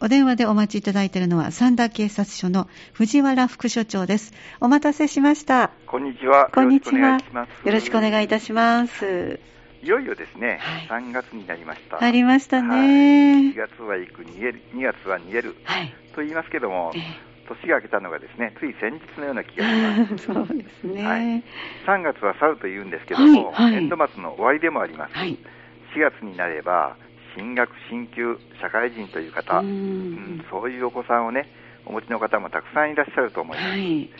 お電話でお待ちいただいているのは三田警察署の藤原副署長です。お待たせしました。こんにちは。こんにちは。よろしくお願いいいたします。いよいよですね、はい。3月になりました。ありましたはい。ね1月は行く、逃げる、2月は逃げる。はい、と言いますけどもえ、年が明けたのがですね、つい先日のような気がします。そうですね。はい。3月は去ると言うんですけども、はいはい。年度末の終わりでもあります。はい。4月になれば、進学、進級、社会人という方、ううんんそういうお子さんをね、お持ちの方もたくさんいらっしゃると思います。はい。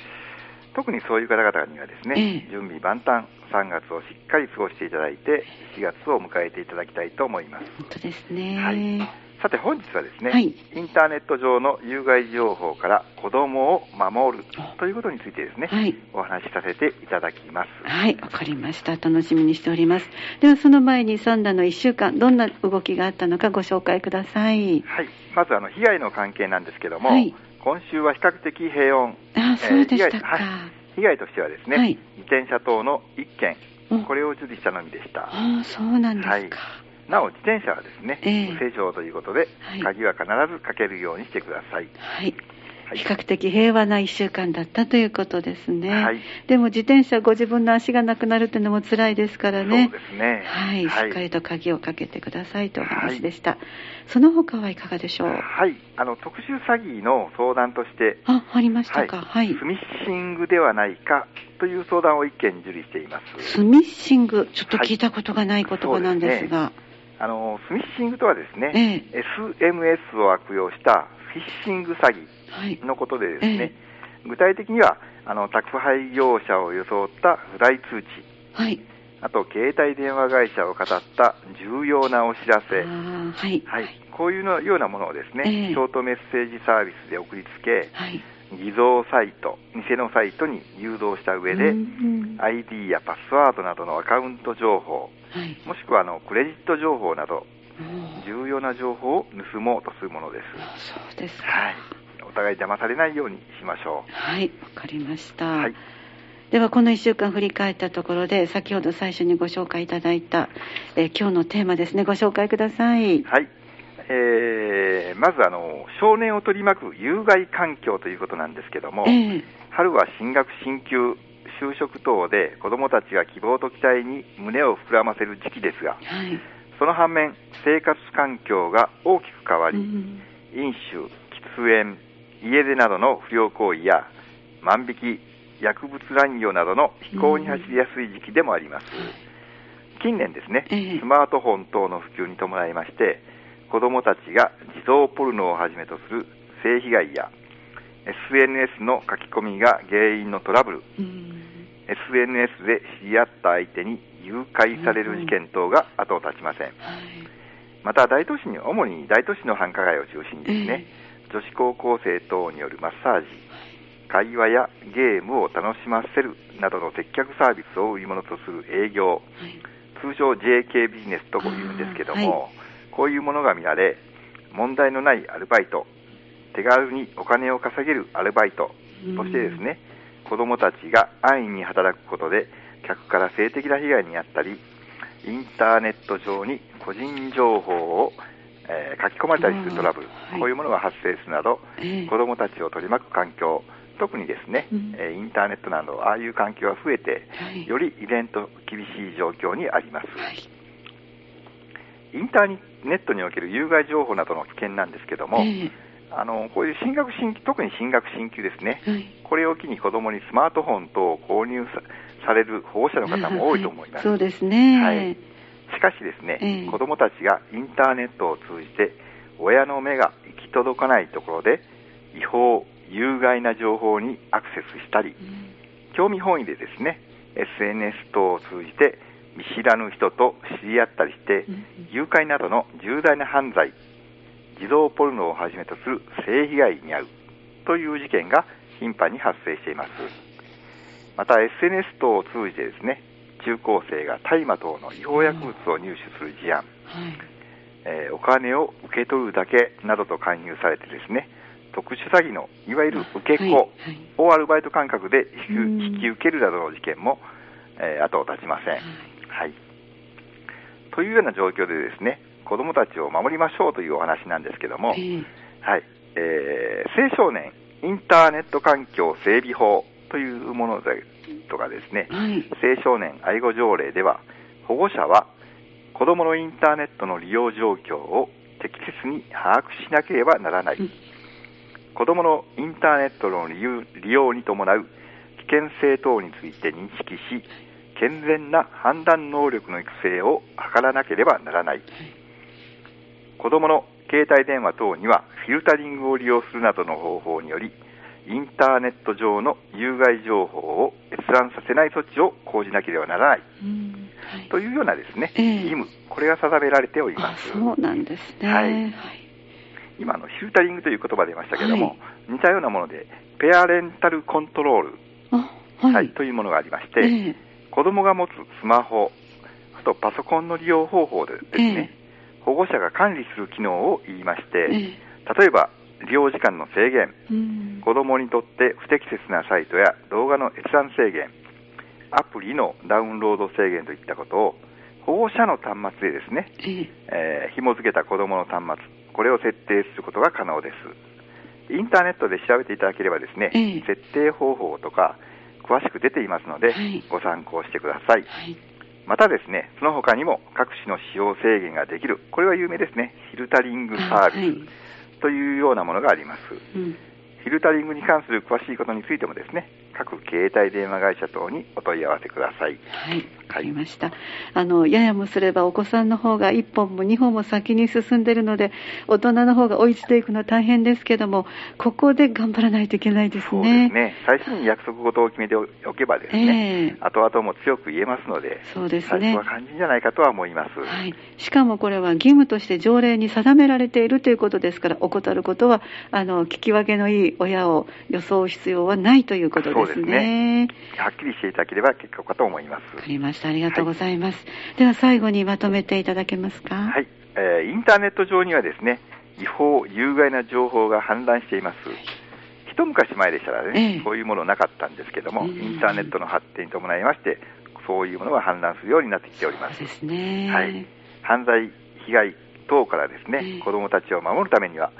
特にそういう方々にはですね、ええ。準備万端、3月をしっかり過ごしていただいて、4月を迎えていただきたいと思います。本当ですね。はいさて本日はですね、はいインターネット上の有害情報から子供を守るということについてですね、はいお話しさせていただきます。はい、わかりました。楽しみにしております。では、その前にサンダの1週間、どんな動きがあったのかご紹介ください。はい、まずあの被害の関係なんですけども、はい今週は比較的平穏、あ、そうでしたか。被害はい被害としてはですね、はい自転車等の1件うん、これを受理したのみでした。ああ、そうなんですか。はいなお、自転車はですね、ええ無施錠ということで、はい鍵は必ずかけるようにしてください。はい。はい比較的平和な1週間だったということですね。はいでも自転車ご自分の足がなくなるっていうのも辛いですからね。そうですね。はい、しっかりと鍵をかけてくださいというお話でした。その他はいかがでしょう？はい、あの特殊詐欺の相談として、あ、ありましたか？はい。スミッシングではないかという相談を一件受理しています。スミッシング、ちょっと聞いたことがない言葉なんですが。あのスミッシングとはですね、え SMS を悪用したフィッシング詐はい欺。のことでですね、え具体的にはあの宅配業者を装った不在通知、はい。あと携帯電話会社を語った重要なお知らせ、はい。はい、こういうのようなものをですね、ええショートメッセージサービスで送りつけ、はい。偽造サイト、偽のサイトに誘導した上で、うん ID やパスワードなどのアカウント情報、はい。もしくはあのクレジット情報など、重要な情報を盗もうとするものです。そうですか。はい。お互い騙されないようにしましょはい、わかりました。う。はい。ではこの1週間振り返ったところで先ほど最初にご紹介いただいた、えー今日のテーマですねご紹介くださいはい。えー、まずあの、少年を取り巻く有害環境ということなんですけども、ええ。春は進学、進級、就職等で子どもたちが希望と期待に胸を膨らませる時期ですが、はい、その反面、生活環境が大きく変わり、うん飲酒、喫煙、家出などの不良行為や万引き、薬物乱用などの非行に走りやすい時期でもあります。近年ですね、ええ。スマートフォン等の普及に伴いまして、子どもたちが児童ポルノをはじめとする性被害や SNS の書き込みが原因のトラブル、うん。SNS で知り合った相手に誘拐される事件等が後を絶ちません。はい。また大都市に、主に大都市の繁華街を中心にですね、女子高校生等によるマッサージ、会話やゲームを楽しませるなどの接客サービスを売り物とする営業、はい。通称 JK ビジネスとこう言うんですけども、こういうものが見られ、問題のないアルバイト、手軽にお金を稼げるアルバイトとしてですね、子供たちが安易に働くことで、客から性的な被害に遭ったり、インターネット上に個人情報を、えー書き込まれたりするトラブル、はい。こういうものが発生するなど、ええ。子供たちを取り巻く環境、特にですね、うん。えーインターネットなど、ああいう環境が増えて、はい。より依然と厳しい状況にあります。はいインターネットにおける有害情報などの危険なんですけども、えあのこういう進学進級、特に進学進級ですね、えはい。これを機に子供にスマートフォン等を購入さされる保護者の方も多いと思います。そうですね、はい。しかしですね、ええ。子供たちがインターネットを通じて親の目が行き届かないところで違法、有害な情報にアクセスしたり、うん。興味本位でですね、SNS 等を通じて見知らぬ人と知り合ったりして、うん誘拐などの重大な犯罪、児童ポルノをはじめとする性被害に遭うという事件が頻繁に発生しています。また SNS 等を通じてですね、中高生が大麻等の違法薬物を入手する事案、はい。えーお金を受け取るだけなどと勧誘されてですね、特殊詐欺のいわゆる受け子、をアルバイト感覚で引き受けるなどの事件も、えー後を絶ちません。はい。というような状況でですね、子供たちを守りましょうというお話なんですけども、ええはい。えー、青少年インターネット環境整備法というものでとかですね、はい。青少年愛護条例では、保護者は子供のインターネットの利用状況を適切に把握しなければならない。うん子供のインターネットの利用に伴う危険性等について認識し、健全な判断能力の育成を図らなければならない。子供の携帯電話等にはフィルタリングを利用するなどの方法により、インターネット上の有害情報を閲覧させない措置を講じなければならないうんはいというようなですね、ええ義務、これが定められておりまあす。そうなんですね。はいはい。今あの、フィルタリングという言葉出ましたけれども、はい似たようなもので、ペアレンタルコントロール、あ、はい。はいというものがありまして、ええ子供が持つスマホ、あとパソコンの利用方法でですね、保護者が管理する機能を言いまして、ええ。例えば利用時間の制限、うん。子供にとって不適切なサイトや動画の閲覧制限、アプリのダウンロード制限といったことを、保護者の端末でですね、ええ。えー紐付けた子供の端末、これを設定することが可能です。インターネットで調べていただければですね、ええ。設定方法とか詳しく出ていますので、はいご参考してください。はい。またですね、その他にも各種の使用制限ができる、これは有名ですね、フィルタリングサービスというようなものがあります。うん。フィルタリングに関する詳しいことについてもですね、各携帯電話会社等にお問い合わせください。はい、わかりました。あの、ややもすればお子さんの方が一本も二本も先に進んでいるので、大人の方が追いついていくのは大変ですけども、ここで頑張らないといけないですそうですね。ね、最初に約束事を決めておけばですね、ええ後々も強く言えますので、そうですね最初は肝心じゃないかとは思います。はい、しかもこれは義務として条例に定められているということですから、怠ることはあの聞き分けのいい親を装う必要はないということですね。そうですねはっきりしていただければ結構かと思います。わかりました。ありがとうございます。では最後にまとめていただけますか？はい、えーインターネット上にはですね、違法、有害な情報が氾濫しています。一昔前でしたらね、ええこういうものなかったんですけども、うんインターネットの発展に伴いまして、そういうものが氾濫するようになってきておりますそう。ですね。はい、犯罪、被害等からですね、ええ子どもたちを守るためには、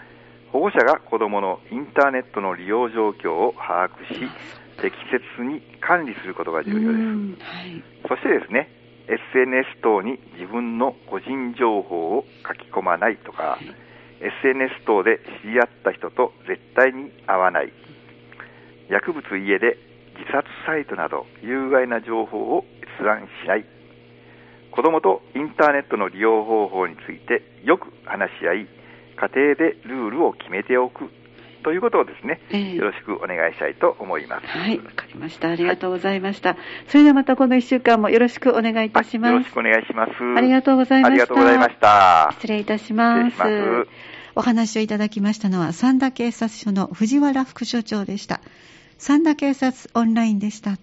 保護者が子どものインターネットの利用状況を把握し、適切に管理することが重要です。うんはい。そしてですね、SNS 等に自分の個人情報を書き込まないとか、SNS 等で知り合った人と絶対に会わない、薬物家で自殺サイトなど有害な情報を閲覧しない、子供とインターネットの利用方法についてよく話し合い、家庭でルールを決めておくということをですね、ええよろしくお願いしたいと思います。はい、わかりました。ありがとうございました。それではまたこの1週間もよろしくお願いいたしますよろし。くお願いします。ありがとうございましたありがとうございました。失礼いたします。ますお話をいただきましたのは、三田警察署の藤原副署長でした。三田警察オンラインでした。